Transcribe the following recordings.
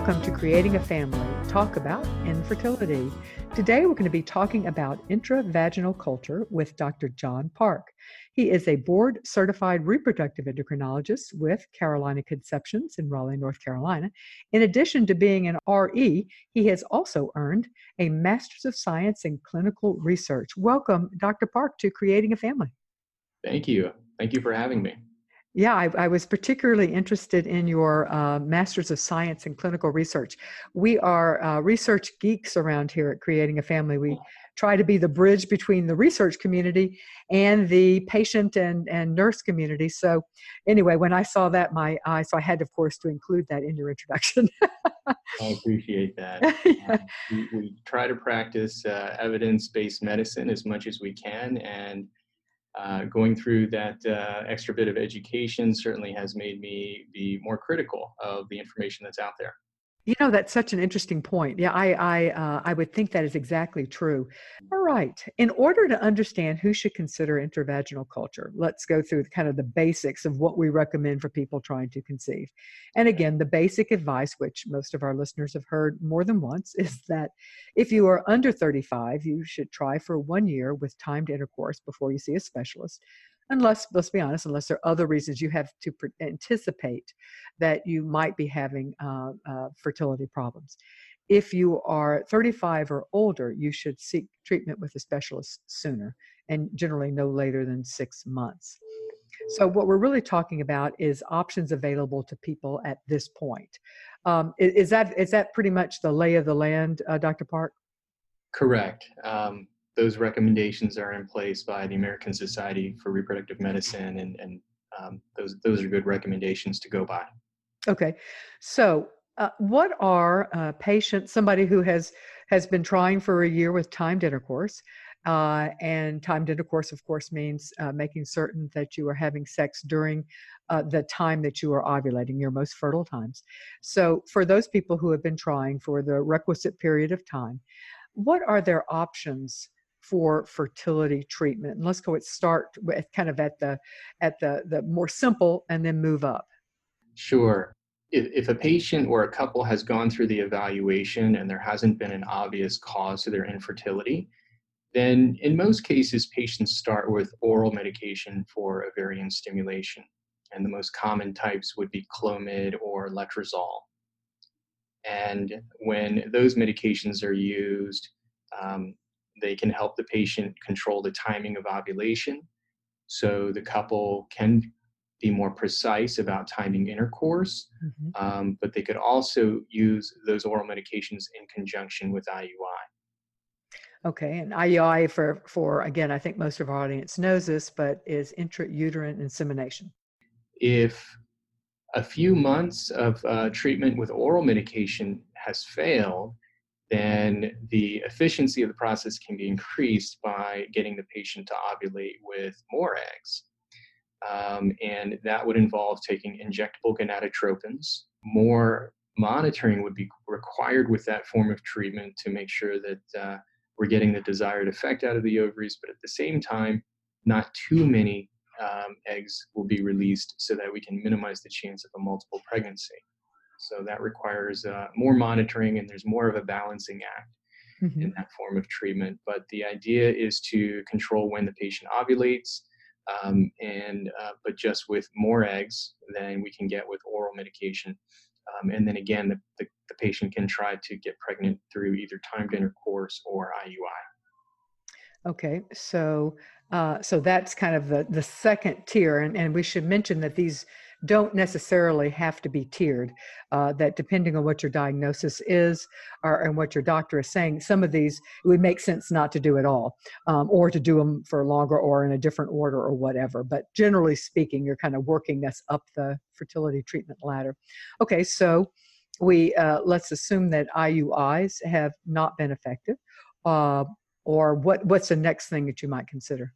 Welcome to Creating a Family, talk about infertility. Today we're going to be talking about intravaginal culture with Dr. John Park. He is a board certified reproductive endocrinologist with Carolina Conceptions in Raleigh, North Carolina. In addition to being an RE, he has also earned a Master's of Science in Clinical Research. Welcome, Dr. Park, to Creating a Family. Thank you. Thank you for having me. Yeah, I, I, was particularly interested in your uh, Masters of Science in Clinical Research. We are uh, research geeks around here at Creating a Family. We try to be the bridge between the research community and the patient and, and nurse community. So, anyway, when I saw that, my eye, so I had, of course, to include that in your introduction. I appreciate that. yeah. um, we, we, try to practice uh, evidence based medicine as much as we can. And uh, going through that uh, extra bit of education certainly has made me be more critical of the information that's out there. You know, that's such an interesting point. Yeah, I I uh, I would think that is exactly true. All right. In order to understand who should consider intravaginal culture, let's go through kind of the basics of what we recommend for people trying to conceive. And again, the basic advice, which most of our listeners have heard more than once, is that if you are under 35, you should try for one year with timed intercourse before you see a specialist unless let's be honest unless there are other reasons you have to pre- anticipate that you might be having uh, uh, fertility problems. If you are 35 or older you should seek treatment with a specialist sooner and generally no later than six months. So what we're really talking about is options available to people at this point. Um, is, is, that is that pretty much the lay of the land uh, dr park? Correct. Um, those recommendations are in place by the American Society for Reproductive Medicine, and, and um, those those are good recommendations to go by. Okay, so uh, what are uh, patients? Somebody who has has been trying for a year with timed intercourse, uh, and timed intercourse, of course, means uh, making certain that you are having sex during uh, the time that you are ovulating, your most fertile times. So, for those people who have been trying for the requisite period of time, what are their options? For fertility treatment. And let's go at start with kind of at the at the the more simple and then move up. Sure. If, if a patient or a couple has gone through the evaluation and there hasn't been an obvious cause to their infertility, then in most cases patients start with oral medication for ovarian stimulation. And the most common types would be Clomid or Letrozole. And when those medications are used, um, they can help the patient control the timing of ovulation. So the couple can be more precise about timing intercourse, mm-hmm. um, but they could also use those oral medications in conjunction with IUI. Okay, and IUI for for again, I think most of our audience knows this, but is intrauterine insemination. If a few months of uh, treatment with oral medication has failed, then the efficiency of the process can be increased by getting the patient to ovulate with more eggs. Um, and that would involve taking injectable gonadotropins. More monitoring would be required with that form of treatment to make sure that uh, we're getting the desired effect out of the ovaries, but at the same time, not too many um, eggs will be released so that we can minimize the chance of a multiple pregnancy. So that requires uh, more monitoring, and there's more of a balancing act mm-hmm. in that form of treatment. But the idea is to control when the patient ovulates, um, and uh, but just with more eggs than we can get with oral medication. Um, and then again, the, the, the, patient can try to get pregnant through either timed intercourse or IUI. Okay, so uh, so that's kind of the the second tier, and, and we should mention that these don't necessarily have to be tiered. Uh, that depending on what your diagnosis is or, and what your doctor is saying, some of these it would make sense not to do at all, um, or to do them for longer or in a different order or whatever. But generally speaking, you're kind of working us up the fertility treatment ladder. Okay, so we uh, let's assume that IUIs have not been effective. Uh, or what what's the next thing that you might consider?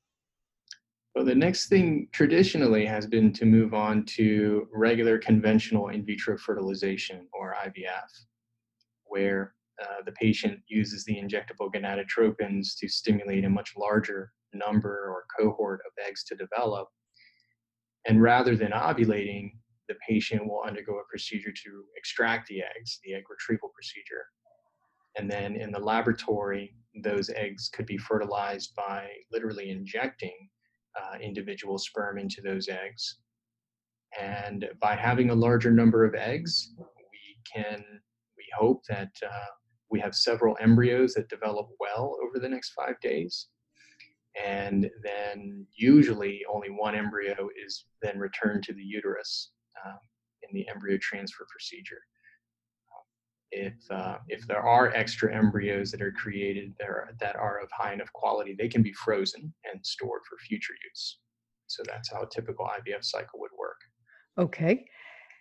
Well, the next thing traditionally has been to move on to regular conventional in vitro fertilization or IVF, where uh, the patient uses the injectable gonadotropins to stimulate a much larger number or cohort of eggs to develop. And rather than ovulating, the patient will undergo a procedure to extract the eggs, the egg retrieval procedure. And then in the laboratory, those eggs could be fertilized by literally injecting uh, individual sperm into those eggs. And by having a larger number of eggs, we can, we hope that uh, we have several embryos that develop well over the next five days. And then usually only one embryo is then returned to the uterus um, in the embryo transfer procedure. If, uh, if there are extra embryos that are created there that are of high enough quality, they can be frozen and stored for future use. So that's how a typical IVF cycle would work. Okay.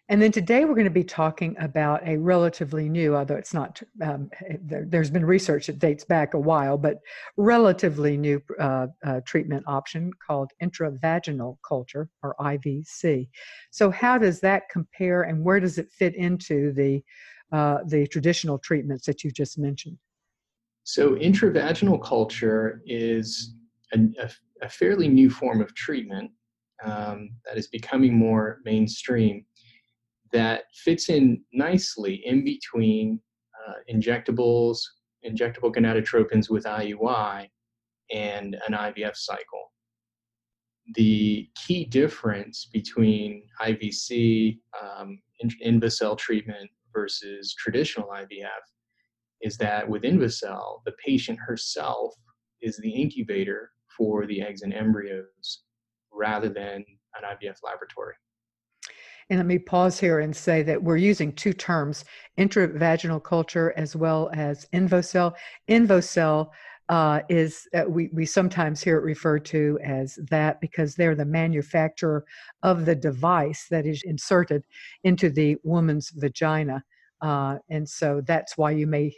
And then today we're going to be talking about a relatively new, although it's not, um, eh, there, has been research that dates back a while, but relatively new uh, uh, treatment option called intravaginal culture or IVC. So, how does that compare and where does it fit into the, uh, the traditional treatments that you just mentioned? So, intravaginal culture is a, a, a fairly new form of treatment um, that is becoming more mainstream that fits in nicely in between uh, injectables, injectable gonadotropins with IUI, and an IVF cycle. The key difference between IVC, um, INVOcell treatment versus traditional IVF is that with INVOcell, the patient herself is the incubator for the eggs and embryos rather than an IVF laboratory. And let me pause here and say that we're using two terms intravaginal culture as well as INVOcell. INVOcell uh, is, uh, we, we sometimes hear it referred to as that because they're the manufacturer of the device that is inserted into the woman's vagina. Uh, and so that's why you may,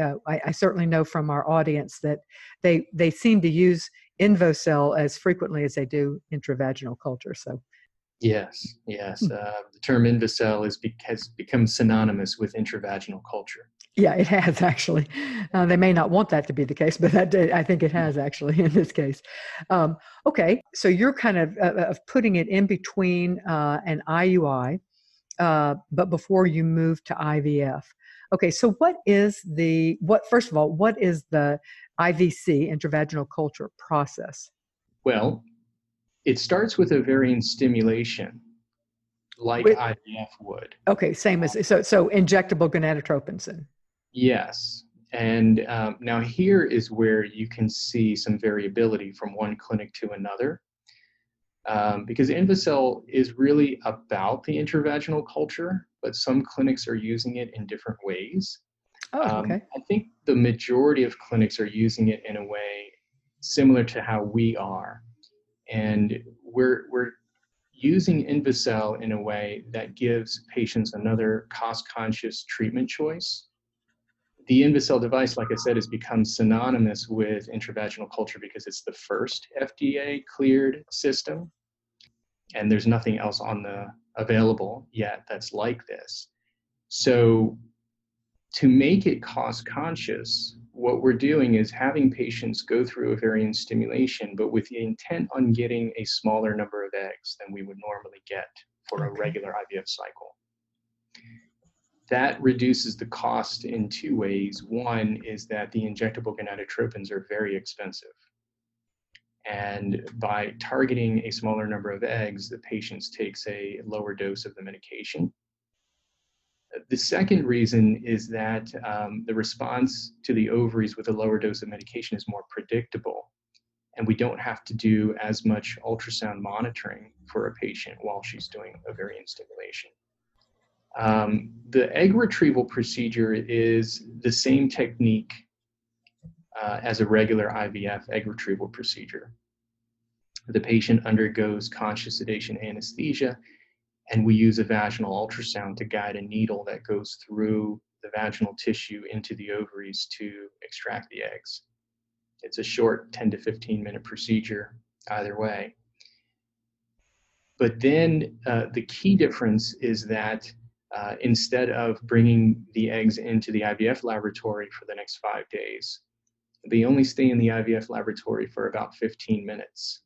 uh, I, I, certainly know from our audience that they, they seem to use INVOcell as frequently as they do intravaginal culture. So Yes, yes. Hmm. Uh, the term INVOcell is be- has become synonymous with intravaginal culture. Yeah, it has actually. Uh, they may not want that to be the case, but that I think it hmm. has actually in this case. Um, okay, so you're kind of uh, of putting it in between uh, an IUI, uh, but before you move to IVF. Okay, so what is the what? First of all, what is the IVC intravaginal culture process? Well, it starts with ovarian stimulation, like with, IVF would. Okay, same as so. So injectable gonadotropin. Yes, and um, now here is where you can see some variability from one clinic to another. Um, because INVOcell is really about the intravaginal culture, but some clinics are using it in different ways. Oh, um, okay. I think the majority of clinics are using it in a way similar to how we are and we're we're using INVOcell in a way that gives patients another cost-conscious treatment choice. The INVOcell device, like I said, has become synonymous with intravaginal culture because it's the first FDA-cleared system, and there's nothing else on the available yet that's like this. So, to make it cost-conscious, what we're doing is having patients go through ovarian stimulation, but with the intent on getting a smaller number of eggs than we would normally get for a regular IVF cycle. That reduces the cost in two ways. One is that the injectable gonadotropins are very expensive. And by targeting a smaller number of eggs, the patient takes a lower dose of the medication the second reason is that um, the response to the ovaries with a lower dose of medication is more predictable, and we don't have to do as much ultrasound monitoring for a patient while she's doing ovarian stimulation. Um, the egg retrieval procedure is the same technique uh, as a regular IVF egg retrieval procedure. The patient undergoes conscious sedation anesthesia and we use a vaginal ultrasound to guide a needle that goes through the vaginal tissue into the ovaries to extract the eggs. It's a short 10 to 15 minute procedure either way. But then uh, the key difference is that uh, instead of bringing the eggs into the IVF laboratory for the next five days, they only stay in the IVF laboratory for about 15 minutes.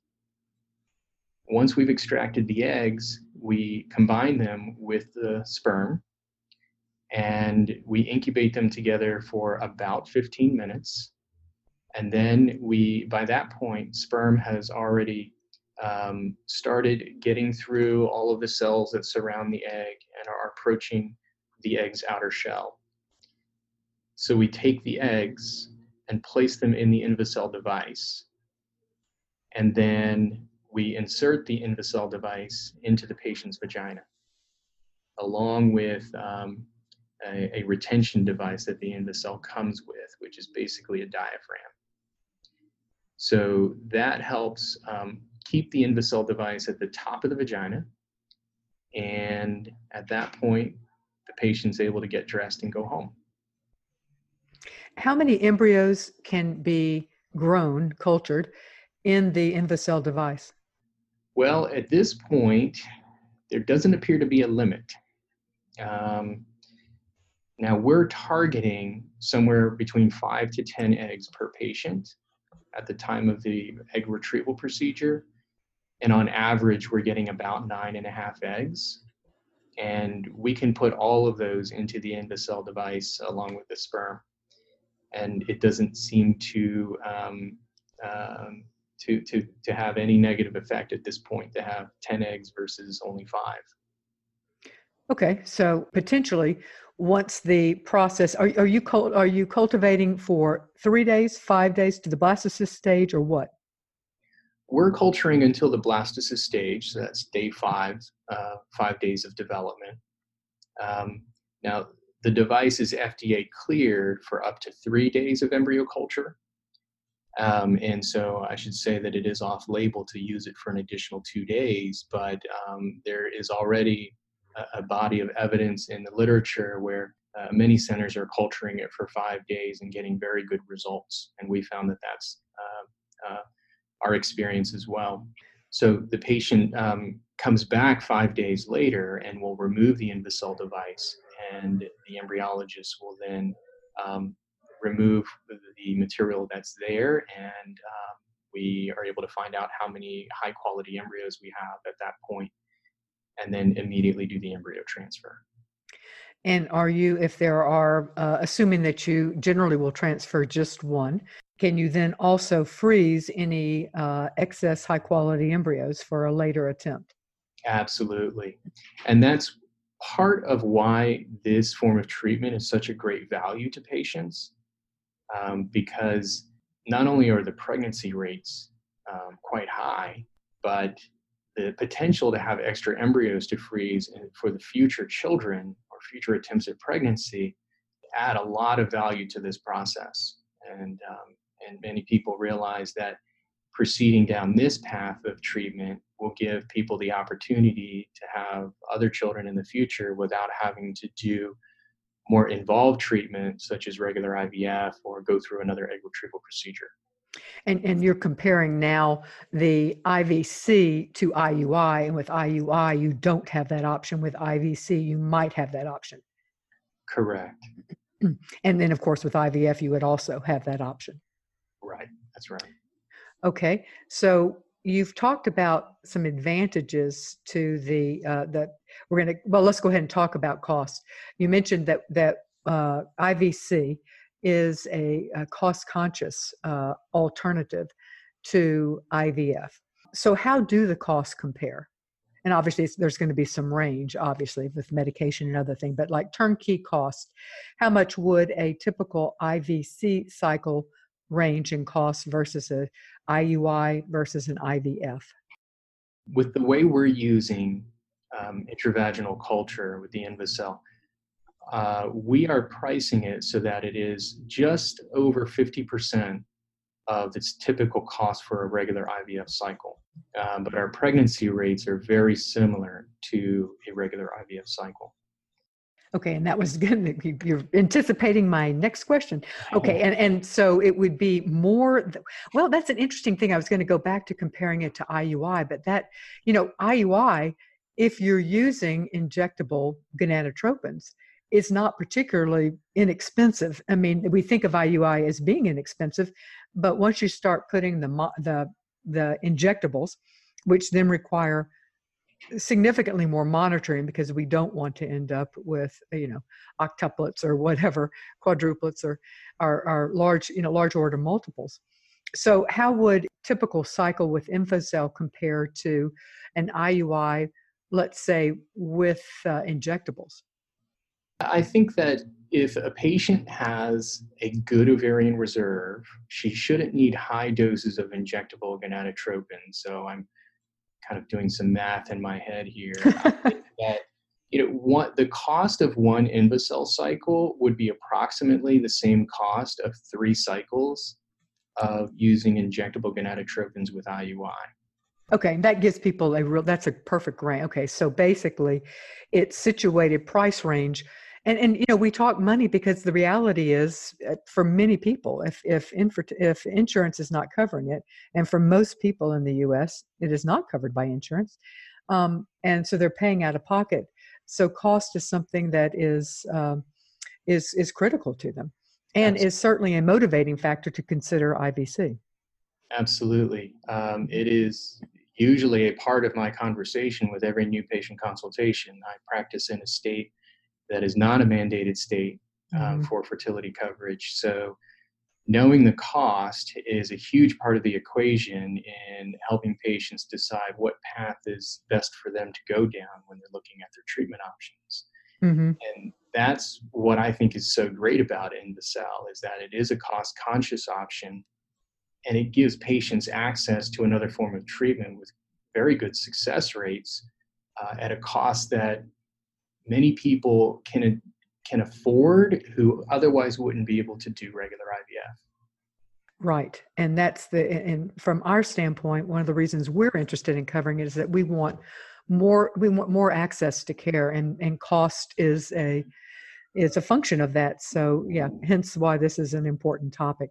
Once we've extracted the eggs, we combine them with the sperm and we incubate them together for about 15 minutes. And then we, by that point, sperm has already um, started getting through all of the cells that surround the egg and are approaching the egg's outer shell. So we take the eggs and place them in the INVOcell device. And then we insert the INVOcell device into the patient's vagina, along with um, a, a, retention device that the INVOcell comes with, which is basically a diaphragm. So that helps um, keep the INVOcell device at the top of the vagina. And at that point, the patient's able to get dressed and go home. How many embryos can be grown, cultured, in the INVOcell device? Well, at this point, there doesn't appear to be a limit. Um, now, we're targeting somewhere between five to 10 eggs per patient at the time of the egg retrieval procedure. And on average, we're getting about nine and a half eggs. And we can put all of those into the INVOcell device along with the sperm. And it doesn't seem to, um, um, to, to, to have any negative effect at this point to have 10 eggs versus only five. Okay, so potentially once the process are, are you cult, are you cultivating for three days, five days to the blastocyst stage, or what? We're culturing until the blastocyst stage, so that's day five, uh, five days of development. Um, now, the device is FDA cleared for up to three days of embryo culture. Um, and so I should say that it is off label to use it for an additional two days, but um, there is already a, a, body of evidence in the literature where uh, many centers are culturing it for five days and getting very good results. And we found that that's uh, uh, our experience as well. So the patient um, comes back five days later and will remove the INVOcell device, and the embryologist will then um, remove the material that's there, and um, we are able to find out how many high quality embryos we have at that point, and then immediately do the embryo transfer. And are you, if there are, uh, assuming that you generally will transfer just one, can you then also freeze any uh, excess high quality embryos for a later attempt? Absolutely. And that's part of why this form of treatment is such a great value to patients um, because not only are the pregnancy rates um, quite high, but the potential to have extra embryos to freeze for the future children or future attempts at pregnancy add a lot of value to this process. And um, and many people realize that proceeding down this path of treatment will give people the opportunity to have other children in the future without having to do more involved treatment such as regular IVF or go through another egg retrieval procedure. And, and you're comparing now the IVC to IUI, and with IUI, you don't have that option. With IVC, you might have that option. Correct. And then, of course, with IVF, you would also have that option. Right. That's right. Okay. So you've talked about some advantages to the uh, that we're going to well let's go ahead and talk about cost. You mentioned that that uh, ivc is a, a cost conscious uh, alternative to ivf so how do the costs compare? And obviously there's going to be some range obviously with medication and other things but like turnkey cost how much would a typical ivc cycle range in cost versus a IUI versus an IVF? With the way we're using um, intravaginal culture with the INVOcell, uh, we are pricing it so that it is just over 50% of its typical cost for a regular IVF cycle. Um, but our pregnancy rates are very similar to a regular IVF cycle. Okay, and that was good. You're anticipating my next question. Okay, and, and so it would be more, well, that's an interesting thing. I was going to go back to comparing it to IUI, but that, you know, IUI, if you're using injectable gonadotropins, is not particularly inexpensive. I mean, we think of IUI as being inexpensive, but once you start putting the the the injectables, which then require significantly more monitoring because we don't want to end up with you know octuplets or whatever quadruplets or our large you know large order multiples. So how would typical cycle with INVOcell compare to an iui let's say with uh, injectables? I think that if a patient has a good ovarian reserve she shouldn't need high doses of injectable gonadotropin. So i'm kind of doing some math in my head here. that you know, what the cost of one InvoCell cycle would be approximately the same cost of three cycles of using injectable gonadotropins with IUI. Okay, that gives people a real. That's a perfect range. Okay, so basically, it's situated price range and and you know we talk money because the reality is uh, for many people if if if insurance is not covering it and for most people in the us it is not covered by insurance um, and so they're paying out of pocket so cost is something that is um, is is critical to them and Absolutely. is certainly a motivating factor to consider ivc Absolutely. Um, it is usually a part of my conversation with every new patient consultation. I practice in a state that is not a mandated state um, mm-hmm. for fertility coverage. So, knowing the cost is a huge part of the equation in helping patients decide what path is best for them to go down when they're looking at their treatment options. Mm-hmm. And that's what I think is so great about InvoCell is that it is a cost conscious option and it gives patients access to another form of treatment with very good success rates uh, at a cost that many people can can afford who otherwise wouldn't be able to do regular IVF. Right. And that's the and from our standpoint, one of the reasons we're interested in covering it is that we want more we want more access to care and and cost is a is a function of that. So yeah, hence why this is an important topic.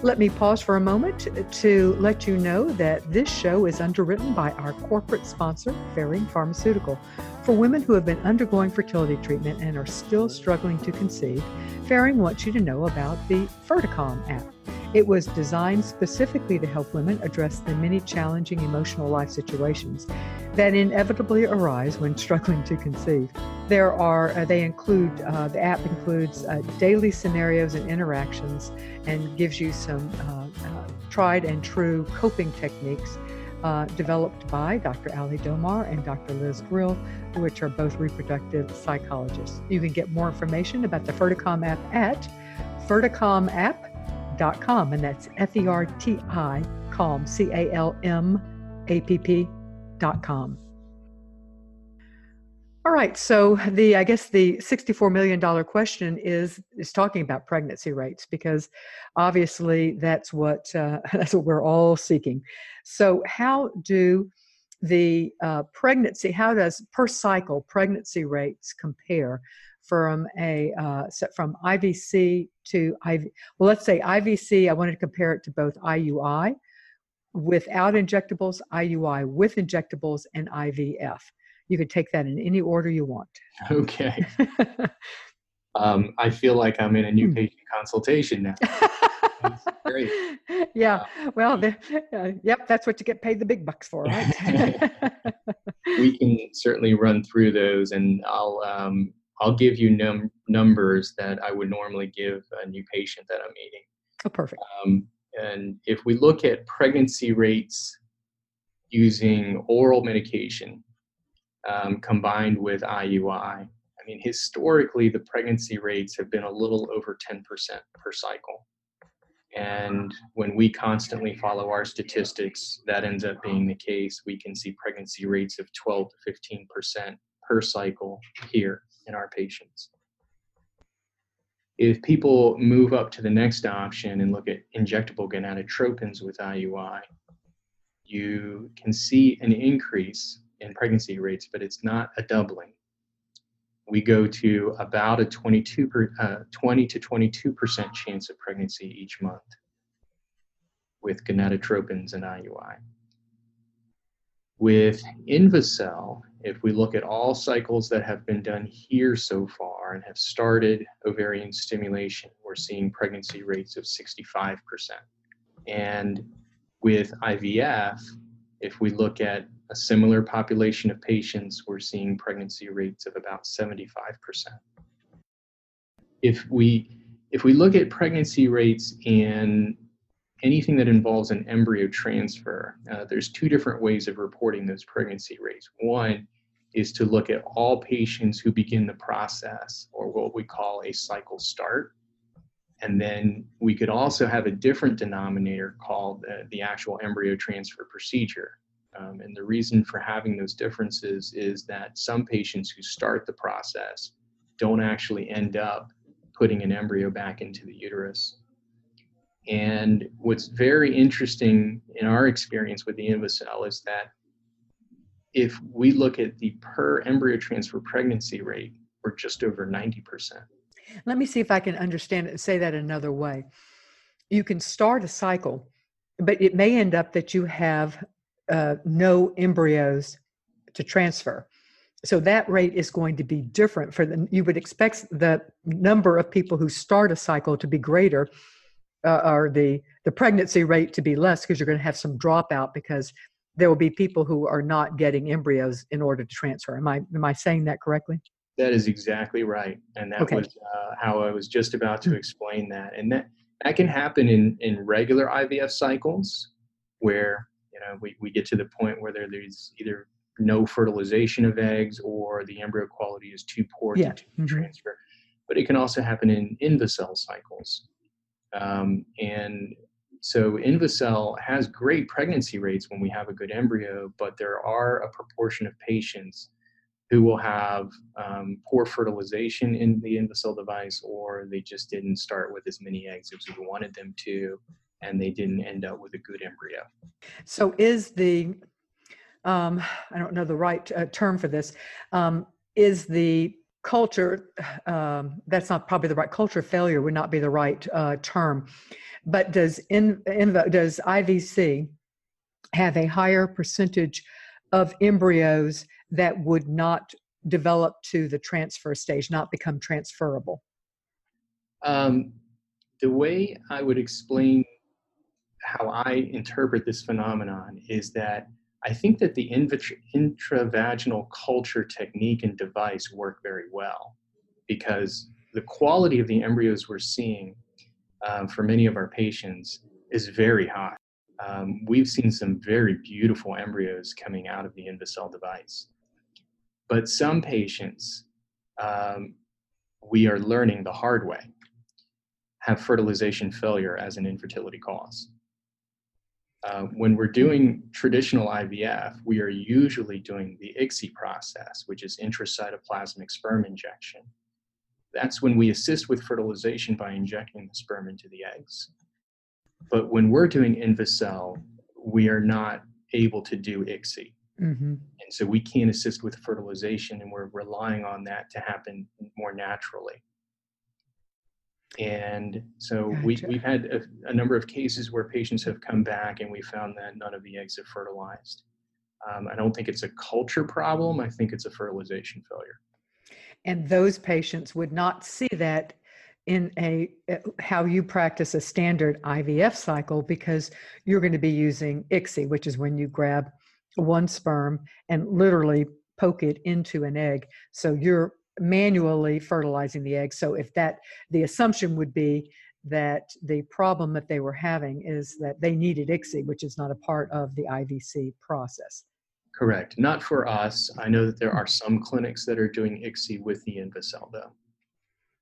Let me pause for a moment to let you know that this show is underwritten by our corporate sponsor, Ferring Pharmaceutical. For women who have been undergoing fertility treatment and are still struggling to conceive, Ferring wants you to know about the FertiCalm app. It was designed specifically to help women address the many challenging emotional life situations that inevitably arise when struggling to conceive. There are, uh, they include, uh, the app includes uh, daily scenarios and interactions and gives you some uh, uh, tried and true coping techniques uh, developed by Dr. Ali Domar and Dr. Liz Grill, which are both reproductive psychologists. You can get more information about the FertiCalm app at ferticalmapp.com and that's F E R T I calm, C A L M A P P.com. All right, so the I guess the $64 million question is is talking about pregnancy rates because obviously that's what uh, that's what we're all seeking. So how do the uh, pregnancy how does per cycle pregnancy rates compare from a uh, from IVC to IV. Well, let's say IVC. I wanted to compare it to both IUI without injectables, IUI with injectables, and IVF. You could take that in any order you want. Okay. um, I feel like I'm in a new hmm. patient consultation now. great. Yeah. Uh, well, the, uh, yep, that's what you get paid the big bucks for, right? we can certainly run through those, and I'll um, I'll give you num- numbers that I would normally give a new patient that I'm meeting. Oh, perfect. Um, and if we look at pregnancy rates using oral medication um, combined with IUI, I mean, historically, the pregnancy rates have been a little over 10% per cycle. And when we constantly follow our statistics, that ends up being the case. We can see pregnancy rates of 12 to 15% per cycle here in our patients. If people move up to the next option and look at injectable gonadotropins with IUI, you can see an increase in pregnancy rates, but it's not a doubling. We go to about a 22 per, uh, 20 to 22% chance of pregnancy each month with gonadotropins and IUI. With InvoCell, if we look at all cycles that have been done here so far and have started ovarian stimulation, we're seeing pregnancy rates of 65%. And with IVF, if we look at a similar population of patients, we're seeing pregnancy rates of about 75%. If we if we look at pregnancy rates in anything that involves an embryo transfer, uh, there's two different ways of reporting those pregnancy rates. One is to look at all patients who begin the process, or what we call a cycle start. And then we could also have a different denominator called uh, the actual embryo transfer procedure. Um, and the reason for having those differences is that some patients who start the process don't actually end up putting an embryo back into the uterus. And what's very interesting in our experience with the INVOcell is that if we look at the per embryo transfer pregnancy rate, we're just over 90%. Let me see if I can understand it and say that another way. You can start a cycle, but it may end up that you have uh, no embryos to transfer. So that rate is going to be different for the, you would expect the number of people who start a cycle to be greater uh, or the, the pregnancy rate to be less because you're going to have some dropout because there will be people who are not getting embryos in order to transfer. Am I, am I saying that correctly? That is exactly right. And that okay. was uh, how I was just about to hmm. explain that. And that, that can happen in, in regular IVF cycles where you know we, we get to the point where there, there's either no fertilization of eggs or the embryo quality is too poor yeah. to mm-hmm. transfer. But it can also happen in INVOcell cycles. Um, and so INVOcell has great pregnancy rates when we have a good embryo, but there are a proportion of patients who will have um, poor fertilization in the INVOcell device, or they just didn't start with as many eggs as we wanted them to, and they didn't end up with a good embryo. So, is the um, I don't know the right uh, term for this um, is the culture um, that's not probably the right culture failure would not be the right uh, term. But does in, in does ivc have a higher percentage of embryos that would not develop to the transfer stage not become transferable? Um, the way i would explain how i interpret this phenomenon is that I think that the intravaginal culture technique and device work very well because the quality of the embryos we're seeing um, for many of our patients is very high. Um, we've seen some very beautiful embryos coming out of the INVOcell device. But some patients, um, we are learning the hard way, have fertilization failure as an infertility cause. Uh, when we're doing traditional IVF, we are usually doing the ICSI process, which is intracytoplasmic sperm injection. That's when we assist with fertilization by injecting the sperm into the eggs. But when we're doing INVOcell, we are not able to do ICSI. Mm-hmm. And so we can't assist with fertilization, and we're relying on that to happen more naturally. And so gotcha. we, we've had a, a, number of cases where patients have come back and we found that none of the eggs have fertilized. Um, I don't think it's a culture problem. I think it's a fertilization failure. And those patients would not see that in a how you practice a standard IVF cycle because you're going to be using ICSI, which is when you grab one sperm and literally poke it into an egg. So you're manually fertilizing the eggs. So if that, the assumption would be that the problem that they were having is that they needed ICSI, which is not a part of the IVC process. Correct. Not for us. I know that there are some clinics that are doing ICSI with the INVOcell, though.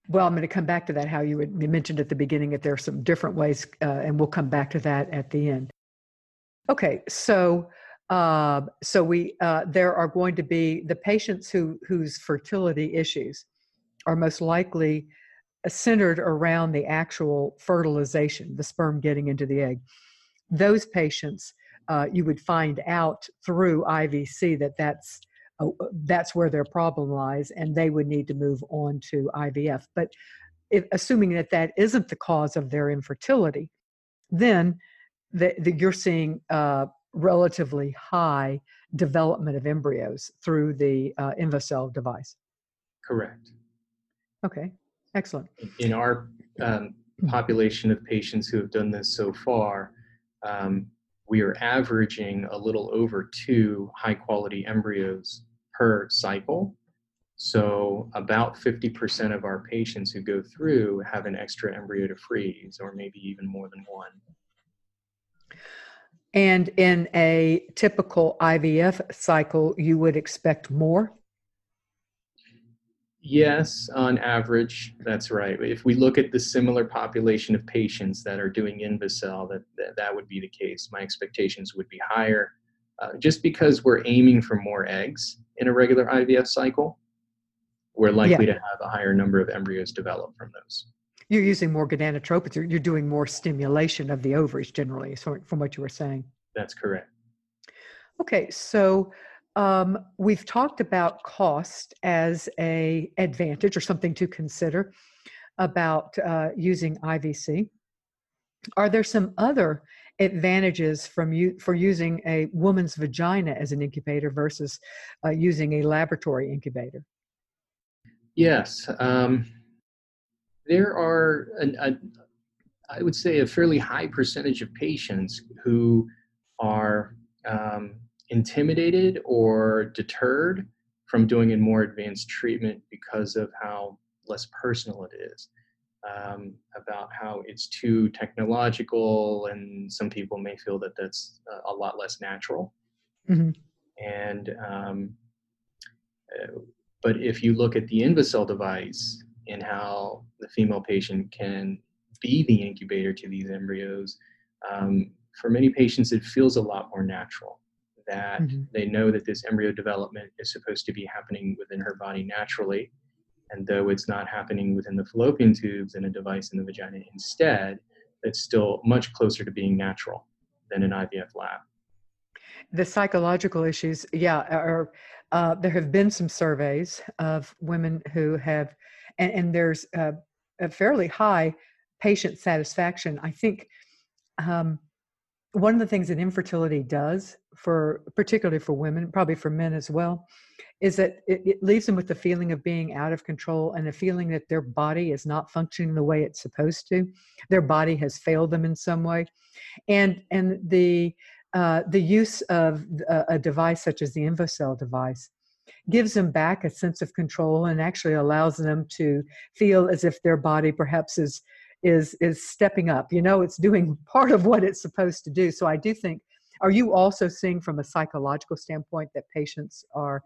Well, I'm going to come back to that. How you, you mentioned at the beginning that there are some different ways, uh, and we'll come back to that at the end. Okay, so uh, so we uh, there are going to be the patients who whose fertility issues are most likely uh, centered around the actual fertilization, the sperm getting into the egg. Those patients, uh, you would find out through IVC that that's uh, that's where their problem lies, and they would need to move on to IVF. But if, assuming that that isn't the cause of their infertility, then the, the, you're seeing uh, relatively high development of embryos through the uh, INVOcell device. Correct. Okay, excellent. In our um, population of patients who have done this so far, um, we are averaging a little over two high quality embryos per cycle. So, about 50% of our patients who go through have an extra embryo to freeze, or maybe even more than one. And in a typical IVF cycle, you would expect more? Yes, on average, that's right. If we look at the similar population of patients that are doing INVOcell, that, that, that would be the case. My expectations would be higher uh, just because we're aiming for more eggs in a regular IVF cycle. We're likely yeah. to have a higher number of embryos develop from those. You're using more gonadotropins. You're, you're doing more stimulation of the ovaries generally, from what you were saying. That's correct. Okay, so um, we've talked about cost as a advantage or something to consider about uh, using IVC. Are there some other advantages from you for using a woman's vagina as an incubator versus uh, using a laboratory incubator? Yes, um, there are, an, a, I would say, a fairly high percentage of patients who are um, intimidated or deterred from doing a more advanced treatment because of how less personal it is. Um, about how it's too technological, and some people may feel that that's a, lot less natural. Mm-hmm. And um, uh, but if you look at the INVOcell device and how the female patient can be the incubator to these embryos, um, for many patients it feels a lot more natural that mm-hmm. they know that this embryo development is supposed to be happening within her body naturally. And though it's not happening within the fallopian tubes and a device in the vagina instead, it's still much closer to being natural than an IVF lab. The psychological issues, yeah, are, uh, there have been some surveys of women who have, and, and there's a, a, fairly high patient satisfaction. I think um, one of the things that infertility does for particularly for women probably for men as well is that it, it, leaves them with the feeling of being out of control and a feeling that their body is not functioning the way it's supposed to their body has failed them in some way and and the uh, the use of a, a device such as the INVOcell device gives them back a sense of control and actually allows them to feel as if their body perhaps is is is stepping up you know it's doing part of what it's supposed to do. So i do think are you also seeing from a psychological standpoint that patients are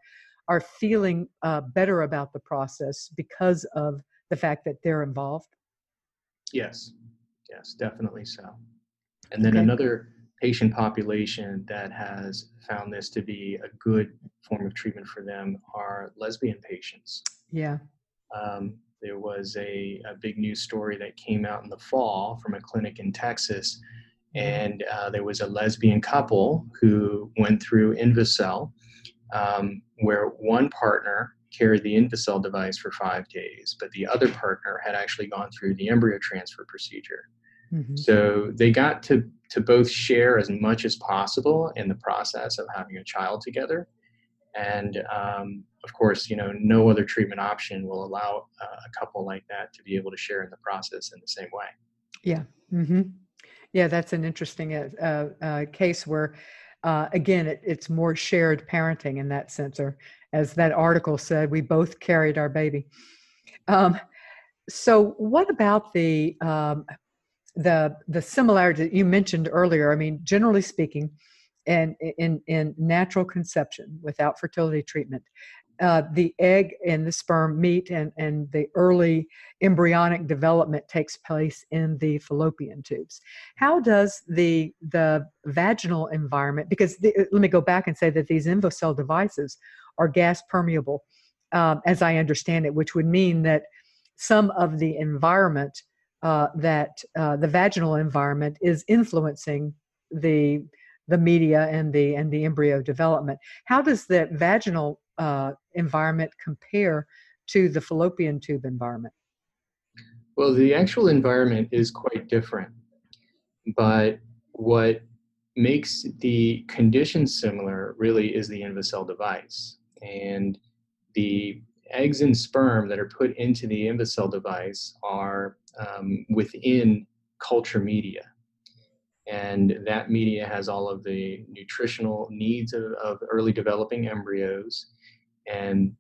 are feeling uh, better about the process because of the fact that they're involved? Yes. Yes definitely so. And then okay. another patient population that has found this to be a good form of treatment for them are lesbian patients yeah um, there was a, a big news story that came out in the fall from a clinic in Texas. And uh, there was a lesbian couple who went through INVOcell, um, where one partner carried the INVOcell device for five days, but the other partner had actually gone through the embryo transfer procedure. Mm-hmm. So they got to, to both share as much as possible in the process of having a child together. And um, of course, you know, no other treatment option will allow uh, a couple like that to be able to share in the process in the same way. Yeah. Mm-hmm. Yeah, that's an interesting uh, uh, uh case where, uh, again, it, it's more shared parenting in that sense, or as that article said, we both carried our baby. Um, so, what about the um, the the similarity that you mentioned earlier? I mean, generally speaking, and in in natural conception without fertility treatment, uh, the egg and the sperm meet and, and the early embryonic development takes place in the fallopian tubes. How does the, the vaginal environment, because the, let me go back and say that these INVOcell devices are gas permeable, um, as I understand it, which would mean that some of the environment uh, that uh, the vaginal environment is influencing the the media and the and the embryo development. How does the vaginal uh, environment compare to the fallopian tube environment? Well, the actual environment is quite different, but what makes the conditions similar really is the INVOcell device. And the eggs and sperm that are put into the INVOcell device are um, within culture media. And that media has all of the nutritional needs of, of early developing embryos. And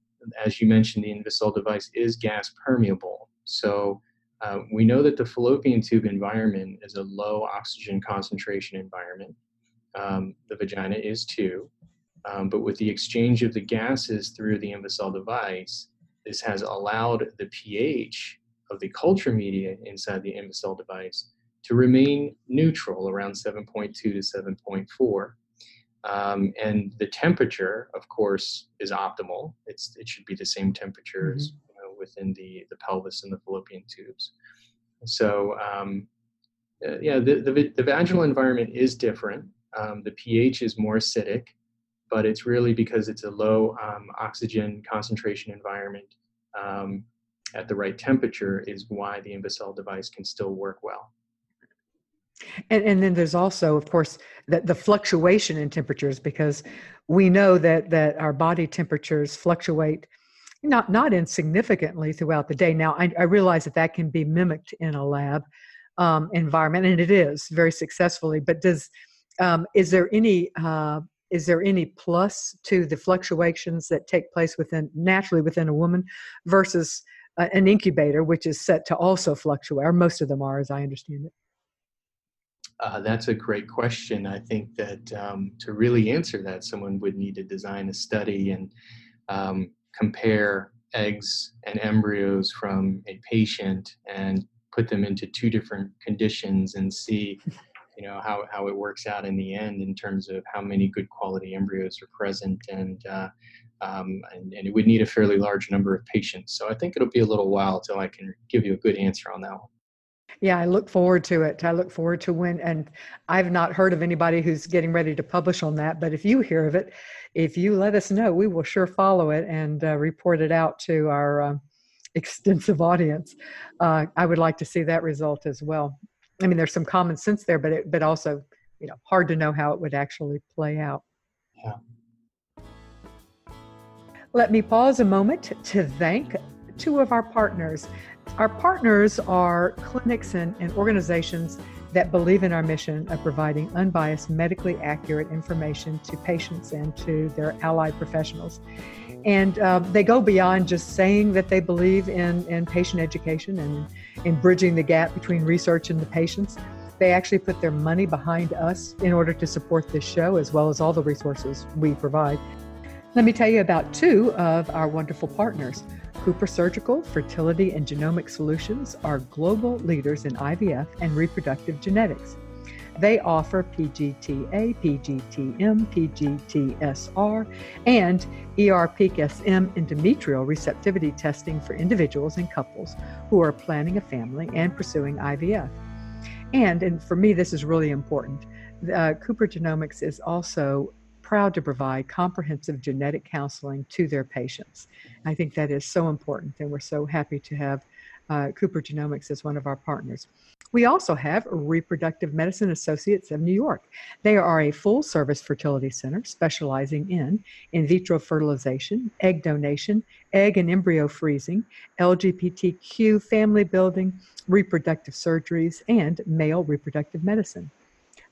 as you mentioned, the INVOcell device is gas permeable. So uh, we know that the fallopian tube environment is a low oxygen concentration environment. Um, the vagina is too. Um, but with the exchange of the gases through the INVOcell device, this has allowed the pH of the culture media inside the INVOcell device to remain neutral around 7.2 to 7.4. Um, and the temperature, of course, is optimal. It's, it should be the same temperature mm-hmm. as you know, within the, the pelvis and the fallopian tubes. So, um, uh, yeah, the, the, the, vaginal environment is different. Um, the pH is more acidic, but it's really because it's a low um, oxygen concentration environment um, at the right temperature is why the INVOcell device can still work well. And, and then there's also, of course, that the fluctuation in temperatures because we know that that our body temperatures fluctuate not not insignificantly throughout the day. Now, I, I realize that that can be mimicked in a lab um, environment, and it is very successfully. But does um, is there any uh, is there any plus to the fluctuations that take place within naturally within a woman versus uh, an incubator, which is set to also fluctuate, or most of them are, as I understand it? Uh, that's a great question. I think that um, to really answer that, someone would need to design a study and um, compare eggs and embryos from a patient and put them into two different conditions and see you know how, how it works out in the end in terms of how many good quality embryos are present and uh, um, and, and, it would need a fairly large number of patients so i think it'll be a little while till i can give you a good answer on that one yeah, I look forward to it. I look forward to when, and I've not heard of anybody who's getting ready to publish on that. But if you hear of it, if you let us know, we will sure follow it and uh, report it out to our uh, extensive audience. Uh, I would like to see that result as well. I mean, there's some common sense there, but it, but also, you know, hard to know how it would actually play out. Yeah. Let me pause a moment to thank two of our partners. Our partners are clinics and, and organizations that believe in our mission of providing unbiased, medically accurate information to patients and to their allied professionals. And uh, they go beyond just saying that they believe in, in patient education and in bridging the gap between research and the patients. They actually put their money behind us in order to support this show as well as all the resources we provide. Let me tell you about two of our wonderful partners. Cooper Surgical Fertility and Genomic Solutions are global leaders in IVF and reproductive genetics. They offer PGTA, PGTM, PGTSR, and ER-PEAK-SM endometrial receptivity testing for individuals and couples who are planning a family and pursuing IVF. And, and for me, this is really important. Uh, Cooper Genomics is also proud to provide comprehensive genetic counseling to their patients. I think that is so important, and we're so happy to have uh, Cooper Genomics as one of our partners. We also have Reproductive Medicine Associates of New York. They are a full service fertility center specializing in in vitro fertilization, egg donation, egg and embryo freezing, LGBTQ family building, reproductive surgeries, and male reproductive medicine.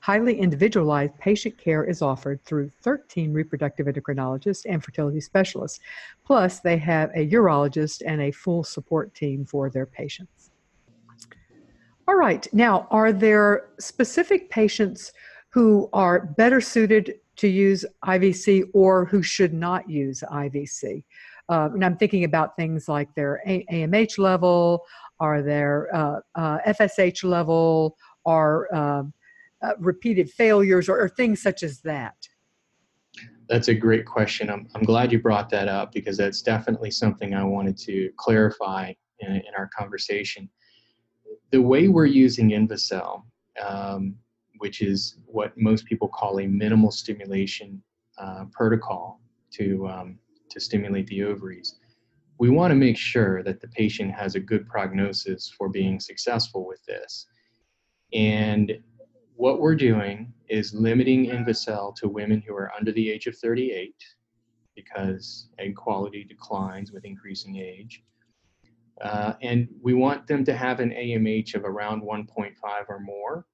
Highly individualized patient care is offered through 13 reproductive endocrinologists and fertility specialists. Plus, they have a urologist and a full support team for their patients. All right, now, are there specific patients who are better suited to use IVC or who should not use IVC? Uh, and I'm thinking about things like their AMH level, are their uh, uh, FSH level, are um, uh, repeated failures or, or, things such as that? That's a great question. I'm, I'm glad you brought that up because that's definitely something I wanted to clarify in, in our conversation. The way we're using INVOcell, um, which is what most people call a minimal stimulation uh, protocol to, um, to stimulate the ovaries, we want to make sure that the patient has a good prognosis for being successful with this. And what we're doing is limiting INVOcell to women who are under the age of 38 because egg quality declines with increasing age. Uh, and we want them to have an AMH of around 1.5 or more.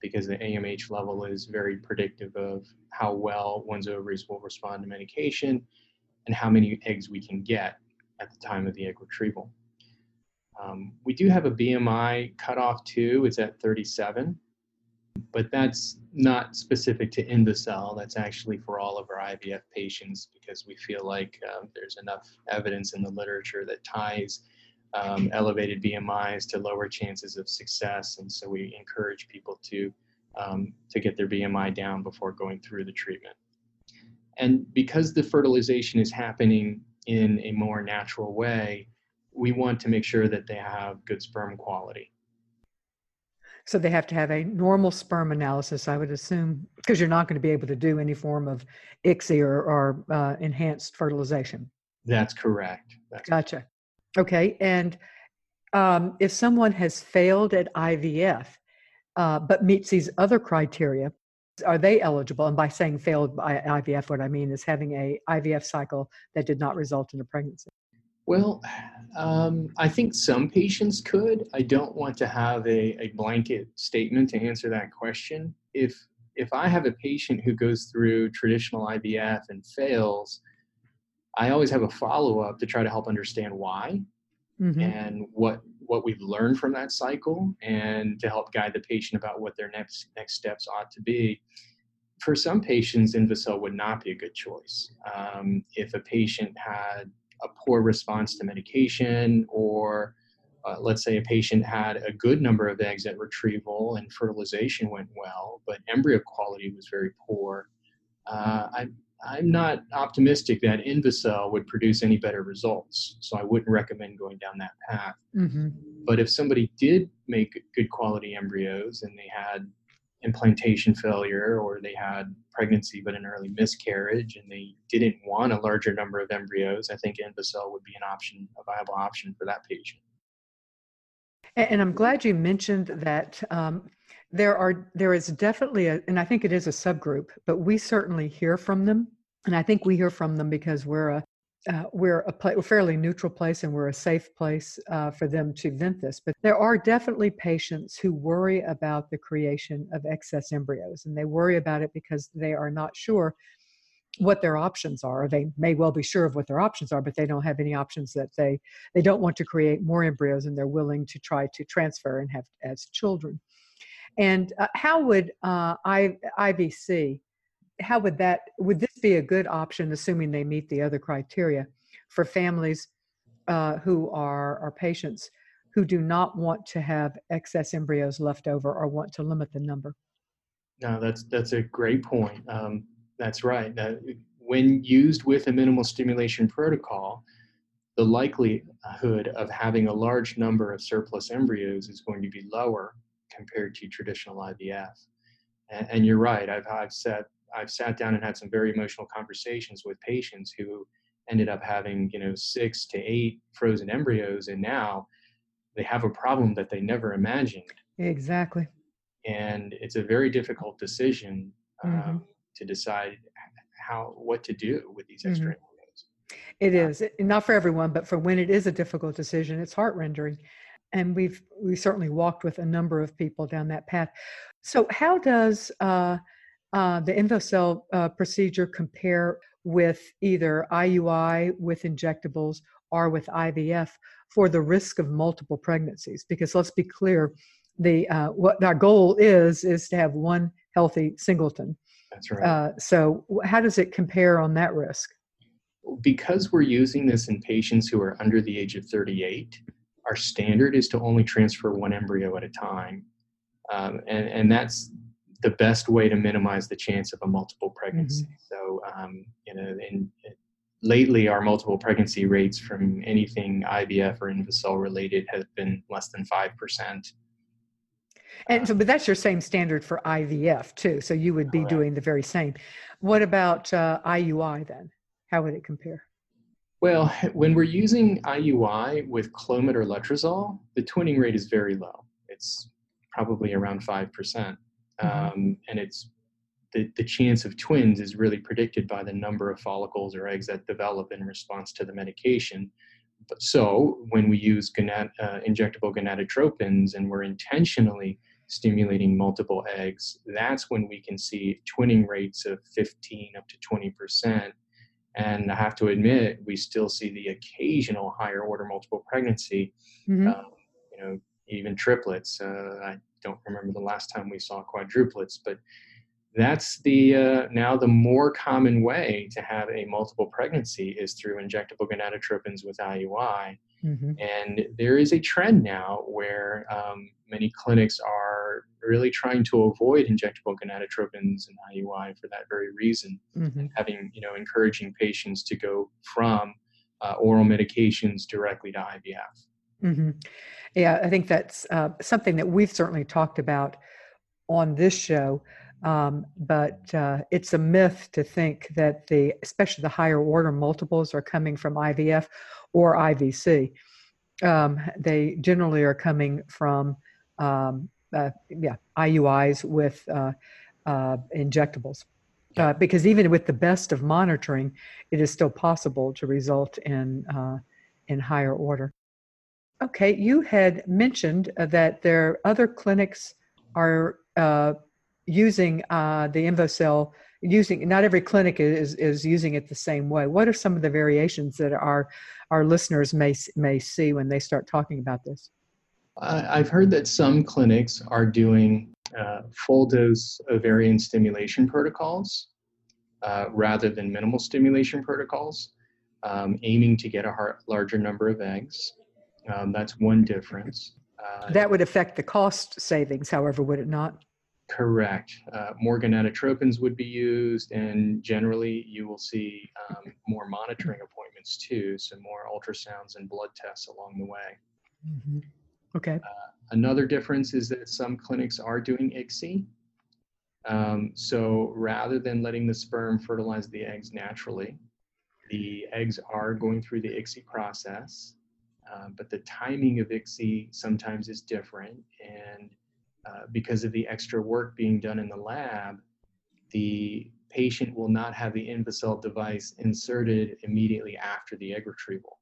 because the AMH level is very predictive of how well one's ovaries will respond to medication and how many eggs we can get at the time of the egg retrieval. Um, we do have a BMI cutoff too, it's at 37, but that's not specific to INVOcell. That's actually for all of our IVF patients because we feel like uh, there's enough evidence in the literature that ties um, elevated BMIs to lower chances of success, and so we encourage people to um, to get their BMI down before going through the treatment. And because the fertilization is happening in a more natural way, we want to make sure that they have good sperm quality. So they have to have a normal sperm analysis, I would assume, because you're not going to be able to do any form of ICSI or, or uh, enhanced fertilization. That's correct. That's gotcha. Correct. Okay. And um, if someone has failed at IVF uh, but meets these other criteria, are they eligible? And by saying failed by IVF, what I mean is having a IVF cycle that did not result in a pregnancy. Well, um, I think some patients could. I don't want to have a, a blanket statement to answer that question. If if I have a patient who goes through traditional IVF and fails, I always have a follow up to try to help understand why mm-hmm. and what what we've learned from that cycle and to help guide the patient about what their next next steps ought to be. For some patients, INVOcell would not be a good choice. Um, if a patient had a poor response to medication or uh, let's say a patient had a good number of eggs at retrieval and fertilization went well, but embryo quality was very poor. Uh, I, I'm not optimistic that INVOcell would produce any better results, so I wouldn't recommend going down that path. Mm-hmm. But if somebody did make good quality embryos and they had implantation failure or they had pregnancy but an early miscarriage and they didn't want a larger number of embryos, I think INVOcell would be an option, a viable option for that patient. And I'm glad you mentioned that um, there are there is definitely a and i think it is a subgroup but we certainly hear from them and i think we hear from them because we're a uh, we're a, a, fairly neutral place and we're a safe place uh, for them to vent this. But there are definitely patients who worry about the creation of excess embryos, and they worry about it because they are not sure what their options are. They may well be sure of what their options are, but they don't have any options that they they don't want to create more embryos, and they're willing to try to transfer and have as children. And uh, how would uh, I, IVC, how would that, would this be a good option, assuming they meet the other criteria, for families uh, who are, are patients who do not want to have excess embryos left over or want to limit the number? No, that's that's a great point. Um, that's right. when used with a minimal stimulation protocol, the likelihood of having a large number of surplus embryos is going to be lower compared to traditional IVF. And, and you're right. I've, I've sat I've sat down and had some very emotional conversations with patients who ended up having you know six to eight frozen embryos, and now they have a problem that they never imagined. Exactly. And it's a very difficult decision um, mm-hmm. to decide how what to do with these extra mm-hmm. embryos. It is not for everyone, but for when it is a difficult decision, it's heart rendering and we've we certainly walked with a number of people down that path. So, how does uh, uh, the INVOcell uh, procedure compare with either IUI with injectables or with IVF for the risk of multiple pregnancies? Because let's be clear, the uh, what our goal is is to have one healthy singleton. That's right. Uh, so, how does it compare on that risk? Because we're using this in patients who are under the age of 38, our standard is to only transfer one embryo at a time. Um, and, and that's the best way to minimize the chance of a multiple pregnancy. Mm-hmm. So, um, you know, in, lately our multiple pregnancy rates from anything IVF or INVOcell related have been less than 5%. And so, but that's your same standard for IVF too. So you would be Correct. doing the very same. What about uh, IUI then? How would it compare? Well, when we're using IUI with Clomid or Letrozole, the twinning rate is very low. It's probably around 5%. Mm-hmm. Um, and it's the, the chance of twins is really predicted by the number of follicles or eggs that develop in response to the medication. But so when we use gonad, uh, injectable gonadotropins and we're intentionally stimulating multiple eggs, that's when we can see twinning rates of 15 up to 20%. And I have to admit, we still see the occasional higher order multiple pregnancy, mm-hmm. um, you know, even triplets. Uh, I don't remember the last time we saw quadruplets, but that's the uh, now the more common way to have a multiple pregnancy is through injectable gonadotropins with IUI. Mm-hmm. And there is a trend now where um, many clinics are really trying to avoid injectable gonadotropins and IUI for that very reason, mm-hmm. having you know encouraging patients to go from uh, oral medications directly to IVF. Mm-hmm. Yeah, I think that's uh, something that we've certainly talked about on this show. Um, but uh, it's a myth to think that the, especially the higher order multiples, are coming from IVF or IVC. Um, they generally are coming from, um, uh, yeah, IUIs with uh, uh, injectables. Uh, because even with the best of monitoring, it is still possible to result in uh, in higher order. Okay, you had mentioned that there other clinics are using uh, the InvoCell, using not every clinic is is using it the same way. What are some of the variations that our our listeners may may see when they start talking about this? I've heard that some clinics are doing uh, full dose ovarian stimulation protocols uh, rather than minimal stimulation protocols, um, aiming to get a larger number of eggs. Um, that's one difference. Uh, that would affect the cost savings, however, would it not? Correct. Uh, more gonadotropins would be used, and generally you will see um, more monitoring appointments too, so more ultrasounds and blood tests along the way. Mm-hmm. Okay. Uh, another difference is that some clinics are doing ICSI. Um, so rather than letting the sperm fertilize the eggs naturally, the eggs are going through the ICSI process, uh, but the timing of ICSI sometimes is different, and uh, because of the extra work being done in the lab, the patient will not have the InvoCell device inserted immediately after the egg retrieval.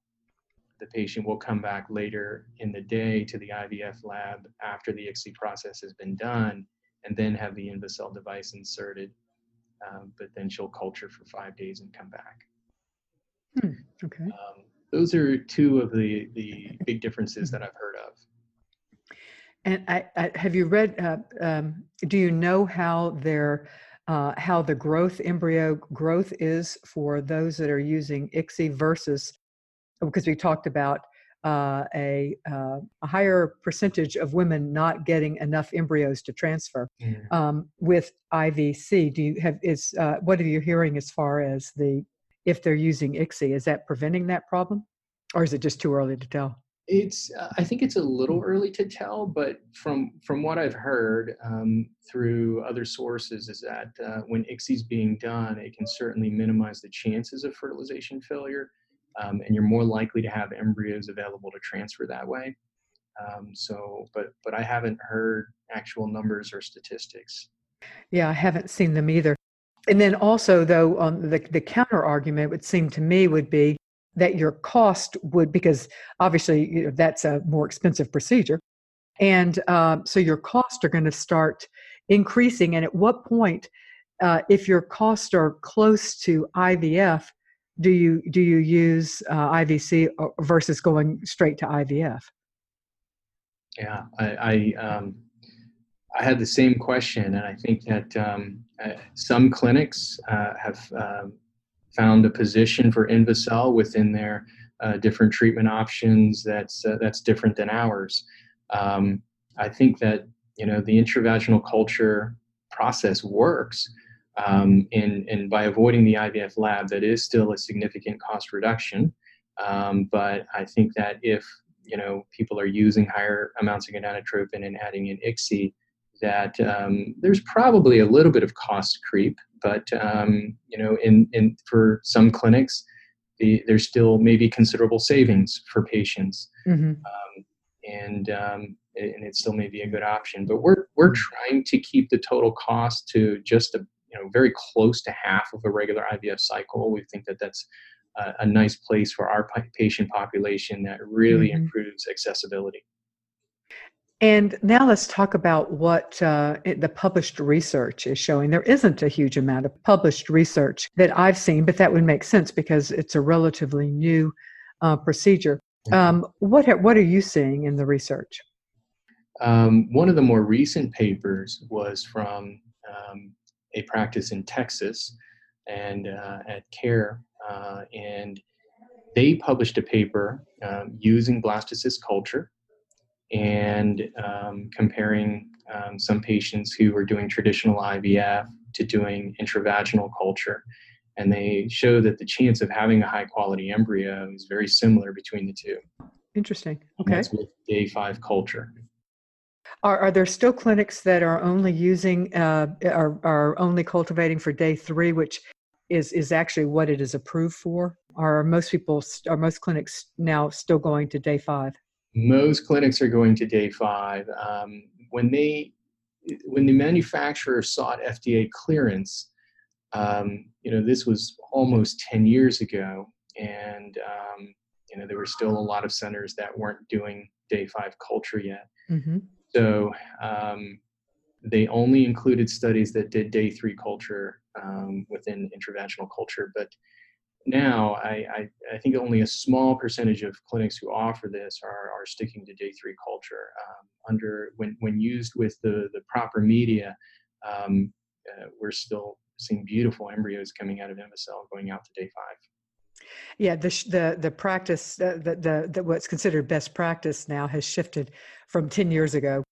The patient will come back later in the day to the IVF lab after the ICSI process has been done and then have the InvoCell device inserted. Um, but then she'll culture for five days and come back. Hmm, okay. Um, those are two of the, the big differences that I've heard of. And I, I, have you read? Uh, um, do you know how their uh, how the growth embryo growth is for those that are using ICSI versus because we talked about uh, a, uh, a, higher percentage of women not getting enough embryos to transfer mm. um, with IVC. Do you have is uh, what are you hearing as far as the if they're using ICSI? Is that preventing that problem, or is it just too early to tell? It's uh, I think it's a little early to tell, but from from what I've heard um, through other sources is that uh, when ICSI is being done, it can certainly minimize the chances of fertilization failure, um, and you're more likely to have embryos available to transfer that way. Um, so, but but I haven't heard actual numbers or statistics. Yeah, I haven't seen them either. And then also, though, um, the the counter argument would seem to me would be that your cost would because obviously you know, that's a more expensive procedure. And uh, so your costs are going to start increasing. And at what point uh, if your costs are close to ivf do you do you use uh, ivc versus going straight to ivf yeah i i, um, I had the same question and i think that um, uh, some clinics uh, have um, found a position for InvoCell within their uh, different treatment options that's uh, that's different than ours. Um, I think that you know the intravaginal culture process works, um, and and by avoiding the IVF lab, that is still a significant cost reduction. Um, but I think that if you know people are using higher amounts of gonadotropin and adding in ICSI, that um, there's probably a little bit of cost creep, but um, you know, in, in for some clinics, the, there's still maybe considerable savings for patients, mm-hmm. um, and um, and it still may be a good option. But we're we're trying to keep the total cost to just a you know very close to half of a regular IVF cycle. We think that that's a, a nice place for our patient population that really mm-hmm. improves accessibility. And now let's talk about what uh, the published research is showing. There isn't a huge amount of published research that I've seen, but that would make sense because it's a relatively new uh, procedure. Mm-hmm. Um, what, are, what are you seeing in the research? Um, one of the more recent papers was from um, a practice in Texas and uh, at CARE, uh, and they published a paper um, using blastocyst culture and um, comparing um, some patients who were doing traditional IVF to doing intravaginal culture. And they show that the chance of having a high quality embryo is very similar between the two. Interesting. Okay. And that's with day five culture. Are, are there still clinics that are only using, uh, are, are only cultivating for day three, which is, is actually what it is approved for? Are most people, are most clinics now still going to day five? Most clinics are going to day five. Um, when they, when the manufacturer sought FDA clearance, um, you know, this was almost 10 years ago, and um, you know there were still a lot of centers that weren't doing day five culture yet. Mm-hmm. So um, they only included studies that did day three culture um, within intravaginal culture. But now I, I, I, think only a small percentage of clinics who offer this are, are sticking to day three culture. Um, under when, when used with the, the proper media, um, uh, we're still seeing beautiful embryos coming out of INVOcell going out to day five. Yeah, the the the practice, uh, the, the, the what's considered best practice now has shifted from ten years ago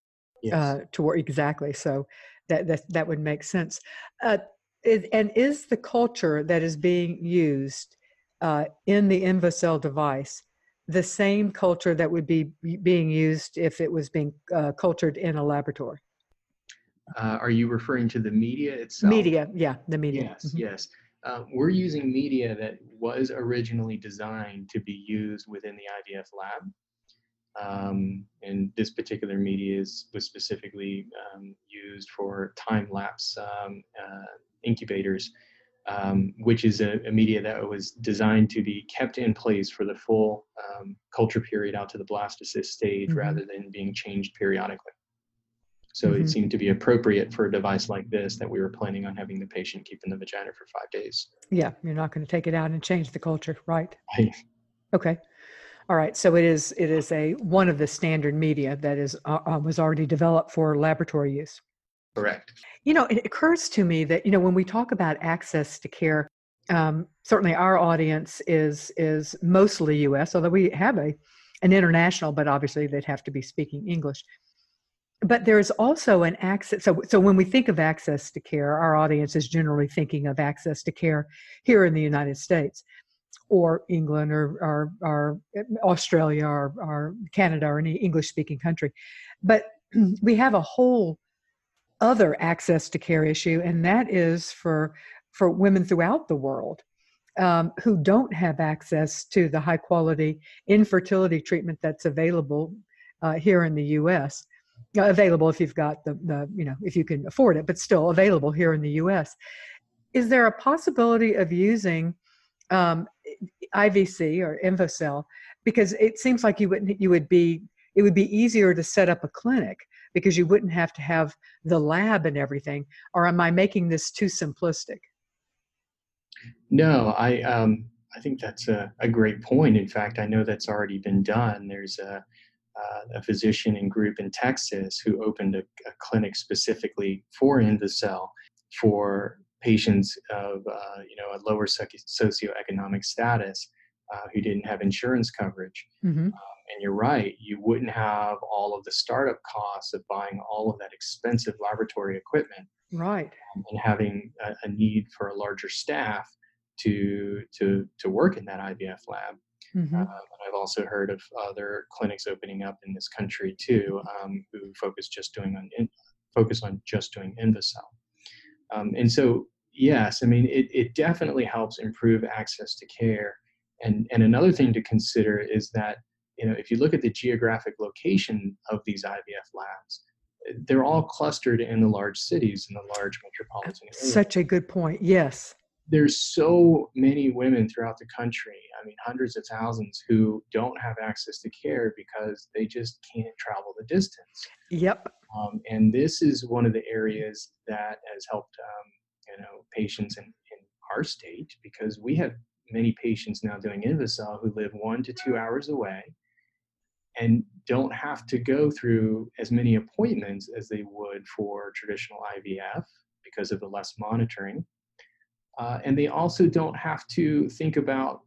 yes. uh, to exactly. So that that that would make sense. Uh, it, and is the culture that is being used uh, in the INVOcell device the same culture that would be being used if it was being uh, cultured in a laboratory? Uh, are you referring to the media itself? Media, yeah, the media. Yes, mm-hmm. yes. Uh, we're using media that was originally designed to be used within the IVF lab. Um, and this particular media is, was specifically um, used for time lapse um, uh, incubators, um, which is a, a, media that was designed to be kept in place for the full um, culture period out to the blastocyst stage mm-hmm. rather than being changed periodically. So mm-hmm. it seemed to be appropriate for a device like this that we were planning on having the patient keep in the vagina for five days. Yeah, you're not going to take it out and change the culture, right? Right. Okay. All right. So it is it is a one of the standard media that is uh, uh was already developed for laboratory use. Correct. You know, it occurs to me that you know when we talk about access to care, um, certainly our audience is is mostly U.S. Although we have a an international, but obviously they'd have to be speaking English but there's also an access so so when we think of access to care our audience is generally thinking of access to care here in the united states or england or or, or australia or, or canada or any english speaking country but we have a whole other access to care issue and that is for for women throughout the world um, who don't have access to the high quality infertility treatment that's available uh, here in the us available if you've got the, the you know if you can afford it but still available here in the us is there a possibility of using um, ivc or invocell because it seems like you wouldn't you would be it would be easier to set up a clinic because you wouldn't have to have the lab and everything or am i making this too simplistic no i um, i think that's a, a great point in fact i know that's already been done there's a uh, a physician and group in Texas who opened a, a clinic specifically for INVOcell for patients of uh, you know a lower socioeconomic status uh, who didn't have insurance coverage. Mm-hmm. And you're right, you wouldn't have all of the startup costs of buying all of that expensive laboratory equipment, right? Um, and having a, a, need for a larger staff to to to work in that IVF lab. Mm-hmm. Um, I've also heard of other clinics opening up in this country too, um, who focus just doing on in, focus on just doing INVOcell. Um, and so, yes, I mean, it, it definitely helps improve access to care. And and another thing to consider is that you know if you look at the geographic location of these IVF labs, they're all clustered in the large cities in the large metropolitan areas. Such a good point. Yes. there's so many women throughout the country i mean hundreds of thousands who don't have access to care because they just can't travel the distance yep um, and this is one of the areas that has helped um, you know patients in, in our state because we have many patients now doing INVOcell who live one to two hours away and don't have to go through as many appointments as they would for traditional IVF because of the less monitoring. Uh, and they also don't have to think about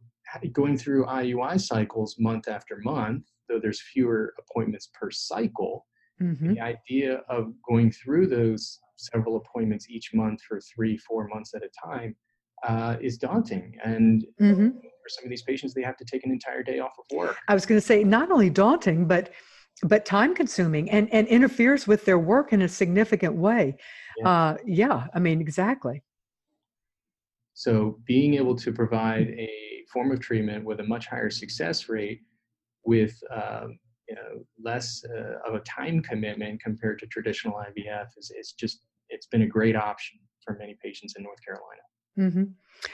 going through IUI cycles month after month, though there's fewer appointments per cycle. Mm-hmm. The idea of going through those several appointments each month for three, four months at a time uh, is daunting. And mm-hmm. For some of these patients, they have to take an entire day off of work. I was going to say, not only daunting, but but time consuming and, and interferes with their work in a significant way. Yeah. Uh, yeah, I mean, exactly. So being able to provide a form of treatment with a much higher success rate with um, you know, less uh, of a time commitment compared to traditional IVF is, is just, it's been a great option for many patients in North Carolina. Mm-hmm.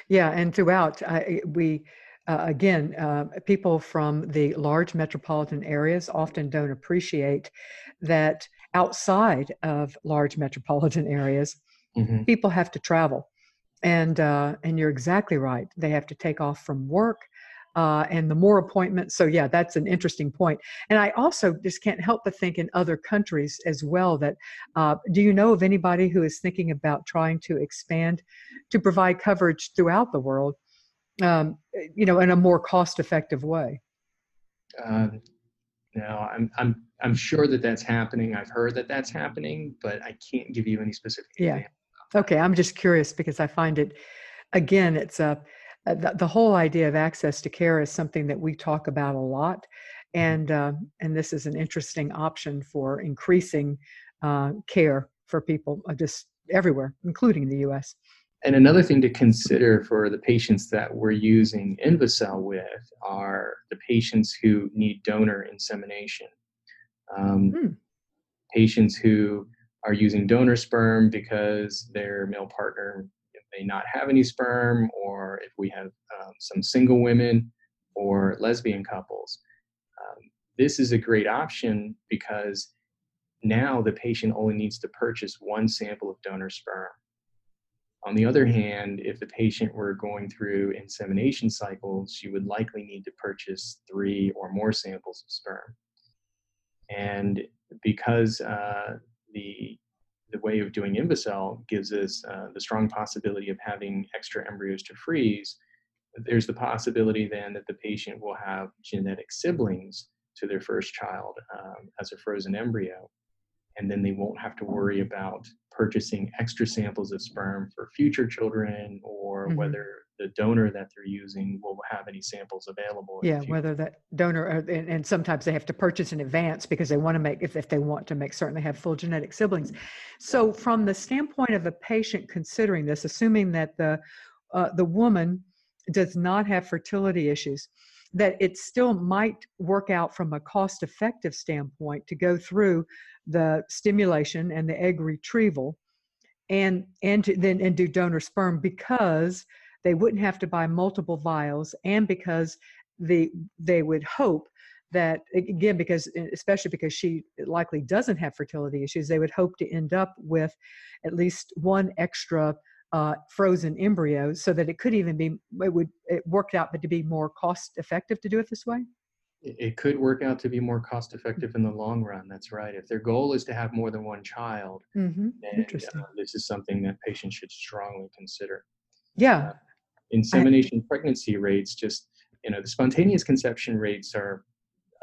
Yeah, and throughout, we uh, again, uh, people from the large metropolitan areas often don't appreciate that outside of large metropolitan areas, mm-hmm. people have to travel, and uh, and you're exactly right. They have to take off from work. Uh, and the more appointments. So, yeah, that's an interesting point. And I also just can't help but think in other countries as well that uh, do you know of anybody who is thinking about trying to expand to provide coverage throughout the world, um, you know, in a more cost effective way? Um, no, I'm, I'm, I'm sure that that's happening. I've heard that that's happening, but I can't give you any specific. Yeah. Okay. I'm just curious because I find it, again, it's a, uh, the, the, whole idea of access to care is something that we talk about a lot mm-hmm. and uh, and this is an interesting option for increasing uh, care for people uh, just everywhere including the us and another thing to consider for the patients that we're using INVOcell with are the patients who need donor insemination um, hmm. patients who are using donor sperm because their male partner may not have any sperm, or if we have um, some single women or lesbian couples. Um, this is a great option because now the patient only needs to purchase one sample of donor sperm. On the other hand, if the patient were going through insemination cycles, you would likely need to purchase three or more samples of sperm. And because uh, the the way of doing INVOcell gives us uh, the strong possibility of having extra embryos to freeze, there's the possibility then that the patient will have genetic siblings to their first child um, as a frozen embryo. And then they won't have to worry about purchasing extra samples of sperm for future children or mm-hmm. whether the donor that they're using will have any samples available. Yeah, whether that donor, uh, and, and, sometimes they have to purchase in advance because they want to make, if, if they want to make certain they have full genetic siblings. So, from the standpoint of a patient considering this, assuming that the uh, the woman does not have fertility issues, that it still might work out from a cost effective standpoint to go through the stimulation and the egg retrieval and and to, then and do donor sperm because they wouldn't have to buy multiple vials and because the they would hope that again because especially because she likely doesn't have fertility issues they would hope to end up with at least one extra uh, frozen embryo so that it could even be it would it worked out but to be more cost effective to do it this way it could work out to be more cost effective in the long run. That's right. If their goal is to have more than one child, mm-hmm. then uh, this is something that patients should strongly consider. Yeah. Insemination pregnancy rates, just, you know, the spontaneous conception rates are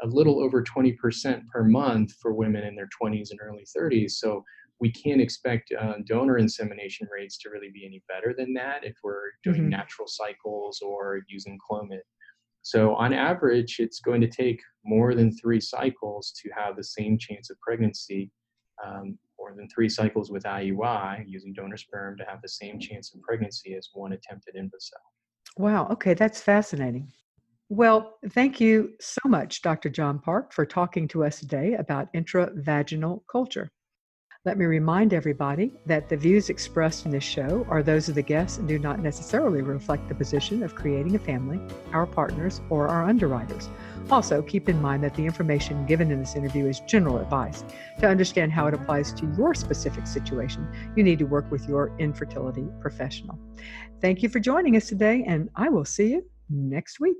a little over 20% per month for women in their 20s and early 30s. So we can't expect uh, donor insemination rates to really be any better than that if we're doing mm-hmm. natural cycles or using Clomid. So, on average, it's going to take more than three cycles to have the same chance of pregnancy, um, more than three cycles with IUI using donor sperm to have the same chance of pregnancy as one attempted INVOcell. Wow, okay, that's fascinating. Well, thank you so much, Dr. John Park, for talking to us today about intravaginal culture. Let me remind everybody that the views expressed in this show are those of the guests and do not necessarily reflect the position of creating a family, our partners, or our underwriters. Also, keep in mind that the information given in this interview is general advice. To understand how it applies to your specific situation, you need to work with your infertility professional. Thank you for joining us today, and I will see you next week.